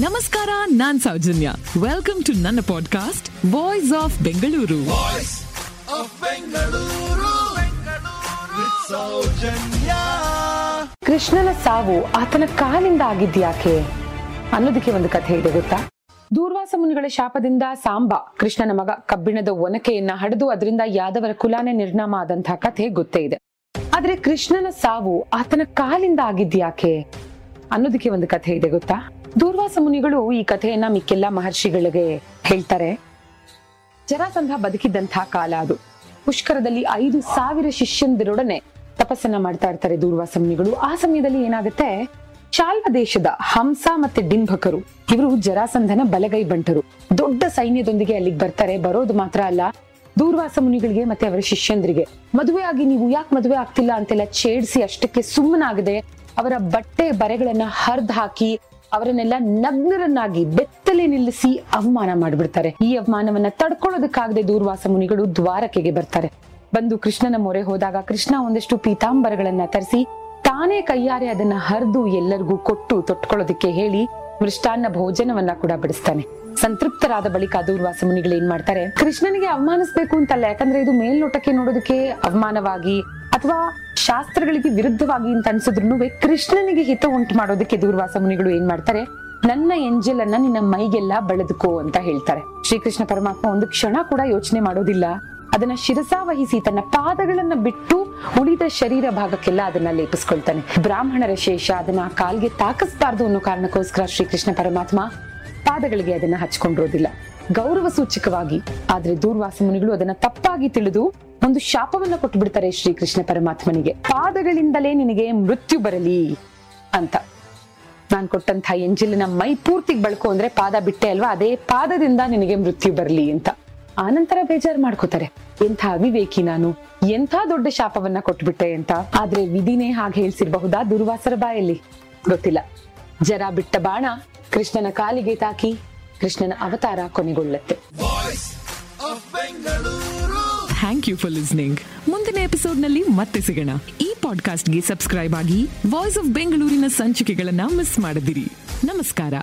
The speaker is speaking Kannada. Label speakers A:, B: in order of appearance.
A: ನಮಸ್ಕಾರ ನಾನ್ ಸೌಜನ್ಯ. ವೆಲ್ಕಮ್ ಟು ನನ್ನ ಪಾಡ್ಕಾಸ್ಟ್ ವಾಯ್ಸ್ ಆಫ್ ಬೆಂಗಳೂರು
B: ಕೃಷ್ಣನ ಸಾವು ಆತನ ಕಾಲಿಂದ ಆಗಿದ್ಯಾಕೆ ಅನ್ನೋದಕ್ಕೆ ಒಂದು ಕಥೆ ಇದೆ ಗೊತ್ತಾ? ದೂರ್ವಾಸ ಮುನಿಗಳ ಶಾಪದಿಂದ ಸಾಂಬ ಕೃಷ್ಣನ ಮಗ ಕಬ್ಬಿಣದ ಒನಕೆಯನ್ನ ಹಡೆದು ಅದರಿಂದ ಯಾದವರ ಕುಲಾನೆ ನಿರ್ನಾಮ ಆದಂತಹ ಕಥೆ ಗೊತ್ತೇ ಇದೆ. ಆದ್ರೆ ಕೃಷ್ಣನ ಸಾವು ಆತನ ಕಾಲಿಂದ ಆಗಿದ್ಯಾಕೆ ಅನ್ನೋದಕ್ಕೆ ಒಂದು ಕಥೆ ಇದೆ ಗೊತ್ತಾ? ದೂರ್ವಾಸ ಮುನಿಗಳು ಈ ಕಥೆಯನ್ನ ಮಿಕ್ಕೆಲ್ಲ ಮಹರ್ಷಿಗಳಿಗೆ ಹೇಳ್ತಾರೆ. ಜರಾಸಂಧ ಬದುಕಿದ್ದಂತಹ ಕಾಲ ಅದು. ಪುಷ್ಕರದಲ್ಲಿ ಐದು ಸಾವಿರ ಶಿಷ್ಯಂದಿರೊಡನೆ ತಪಸ್ಸನ್ನ ಮಾಡ್ತಾ ಇರ್ತಾರೆ ದೂರ್ವಾಸ ಮುನಿಗಳು ಆ ಸಮಯದಲ್ಲಿ ಏನಾಗುತ್ತೆ? ಶಾಲ್ವ ದೇಶದ ಹಂಸ ಮತ್ತೆ ಡಿಂಭಕರು ಇವರು ಜರಾಸಂಧನ ಬಲಗೈ ಬಂಟರು. ದೊಡ್ಡ ಸೈನ್ಯದೊಂದಿಗೆ ಅಲ್ಲಿಗೆ ಬರ್ತಾರೆ. ಬರೋದು ಮಾತ್ರ ಅಲ್ಲ ದೂರ್ವಾಸ ಮುನಿಗಳಿಗೆ ಮತ್ತೆ ಅವರ ಶಿಷ್ಯಂದ್ರಿಗೆ. ಮದುವೆ ಆಗಿ ನೀವು ಯಾಕೆ ಮದುವೆ ಆಗ್ತಿಲ್ಲ ಅಂತೆಲ್ಲ ಛೇಡಿಸಿ ಅಷ್ಟಕ್ಕೆ ಸುಮ್ಮನಾಗದೆ ಅವರ ಬಟ್ಟೆ ಬರೆಗಳನ್ನ ಹರ್ದ್ ಹಾಕಿ ಅವರನ್ನೆಲ್ಲ ನಗ್ನರನ್ನಾಗಿ ಬೆತ್ತಲೆ ನಿಲ್ಲಿಸಿ ಅವಮಾನ ಮಾಡಿಬಿಡ್ತಾರೆ. ಈ ಅವಮಾನವನ್ನ ತಡ್ಕೊಳ್ಳೋದಕ್ಕಾಗದೆ ದೂರ್ವಾಸ ಮುನಿಗಳು ದ್ವಾರಕೆಗೆ ಬರ್ತಾರೆ. ಬಂದು ಕೃಷ್ಣನ ಮೊರೆ ಹೋದಾಗ ಕೃಷ್ಣ ಒಂದಷ್ಟು ಪೀತಾಂಬರಗಳನ್ನ ತರಿಸಿ ತಾನೇ ಕೈಯಾರೆ ಅದನ್ನ ಹರಿದು ಎಲ್ಲರಿಗೂ ಕೊಟ್ಟು ತೊಟ್ಕೊಳ್ಳೋದಕ್ಕೆ ಹೇಳಿ ಮೃಷ್ಟಾನ್ನ ಭೋಜನವನ್ನ ಕೂಡ ಬಿಡಿಸ್ತಾನೆ. ಸಂತೃಪ್ತರಾದ ಬಳಿಕ ದೂರ್ವಾಸ ಮುನಿಗಳು ಏನ್ ಮಾಡ್ತಾರೆ, ಕೃಷ್ಣನಿಗೆ ಅವಮಾನಿಸ್ಬೇಕು ಅಂತಲ್ಲ, ಯಾಕಂದ್ರೆ ಇದು ಮೇಲ್ನೋಟಕ್ಕೆ ನೋಡೋದಕ್ಕೆ ಅವಮಾನವಾಗಿ ಅಥವಾ ಶಾಸ್ತ್ರಗಳಿಗೆ ವಿರುದ್ಧವಾಗಿ ಅಂತ ಅನ್ಸಿದ್ರು ಕೃಷ್ಣನಿಗೆ ಹಿತ ಉಂಟು ಮಾಡೋದಕ್ಕೆ ದೂರ್ವಾಸ ಮುನಿಗಳು ಏನ್ ಮಾಡ್ತಾರೆ? ನನ್ನ ಎಂಜಲನ್ನ ನಿನ್ನ ಮೈಗೆಲ್ಲ ಬೆಳೆದುಕೋ ಅಂತ ಹೇಳ್ತಾರೆ. ಶ್ರೀಕೃಷ್ಣ ಪರಮಾತ್ಮ ಒಂದು ಕ್ಷಣ ಕೂಡ ಯೋಚನೆ ಮಾಡೋದಿಲ್ಲ. ಅದನ್ನ ಶಿರಸಾವಹಿಸಿ ತನ್ನ ಪಾದಗಳನ್ನ ಬಿಟ್ಟು ಉಳಿದ ಶರೀರ ಭಾಗಕ್ಕೆಲ್ಲ ಅದನ್ನ ಲೇಪಿಸ್ಕೊಳ್ತಾನೆ. ಬ್ರಾಹ್ಮಣರ ಶೇಷ ಅದನ್ನ ಕಾಲ್ಗೆ ತಾಕಿಸ್ಬಾರ್ದು ಅನ್ನೋ ಕಾರಣಕ್ಕೋಸ್ಕರ ಶ್ರೀಕೃಷ್ಣ ಪರಮಾತ್ಮ ಪಾದಗಳಿಗೆ ಅದನ್ನ ಹಚ್ಕೊಂಡಿರೋದಿಲ್ಲ. ಗೌರವ ಸೂಚಕವಾಗಿ. ಆದ್ರೆ ದೂರ್ವಾಸ ಮುನಿಗಳು ಅದನ್ನ ತಪ್ಪಾಗಿ ತಿಳಿದು ಒಂದು ಶಾಪವನ್ನ ಕೊಟ್ಟು ಬಿಡ್ತಾರೆ ಶ್ರೀಕೃಷ್ಣ ಪರಮಾತ್ಮನಿಗೆ. ಪಾದಗಳಿಂದಲೇ ನಿನಗೆ ಮೃತ್ಯು ಬರಲಿ ಅಂತ. ನಾನ್ ಕೊಟ್ಟಂತಹ ಎಂಜಿಲಿನ ಮೈ ಪೂರ್ತಿ ಬಳಕು ಅಂದ್ರೆ ಪಾದ ಬಿಟ್ಟೆ ಅಲ್ವಾ? ಅದೇ ಪಾದದಿಂದ ನಿನಗೆ ಮೃತ್ಯು ಬರಲಿ ಅಂತ. ಆನಂತರ ಬೇಜಾರ್ ಮಾಡ್ಕೋತಾರೆ. ಎಂಥ ಅವಿವೇಕಿ ನಾನು? ಎಂಥ ದೊಡ್ಡ ಶಾಪವನ್ನ ಕೊಟ್ಬಿಟ್ಟೆ ಅಂತ. ಆದ್ರೆ ವಿಧಿನೇ ಹಾಗೆ ಹೇಳ್ಸಿರ್ಬಹುದಾ ದುರ್ವಾಸರ ಬಾಯಲ್ಲಿ? ಗೊತ್ತಿಲ್ಲ. ಜರ ಬಿಟ್ಟ ಬಾಣ ಕೃಷ್ಣನ ಕಾಲಿಗೆ ತಾಕಿ ಕೃಷ್ಣನ ಅವತಾರ ಕೊನೆಗೊಳ್ಳುತ್ತೆ.
A: ಥ್ಯಾಂಕ್ ಯು ಫಾರ್ ಲಿಸ್ನಿಂಗ್ ಮುಂದಿನ ಎಪಿಸೋಡ್ನಲ್ಲಿ ಮತ್ತೆ ಸಿಗೋಣ. ಈ ಪಾಡ್ಕಾಸ್ಟ್ಗೆ ಸಬ್ಸ್ಕ್ರೈಬ್ ಆಗಿ ವಾಯ್ಸ್ ಆಫ್ ಬೆಂಗಳೂರಿನ ಸಂಚಿಕೆಗಳನ್ನ ಮಿಸ್ ಮಾಡದಿರಿ. ನಮಸ್ಕಾರ.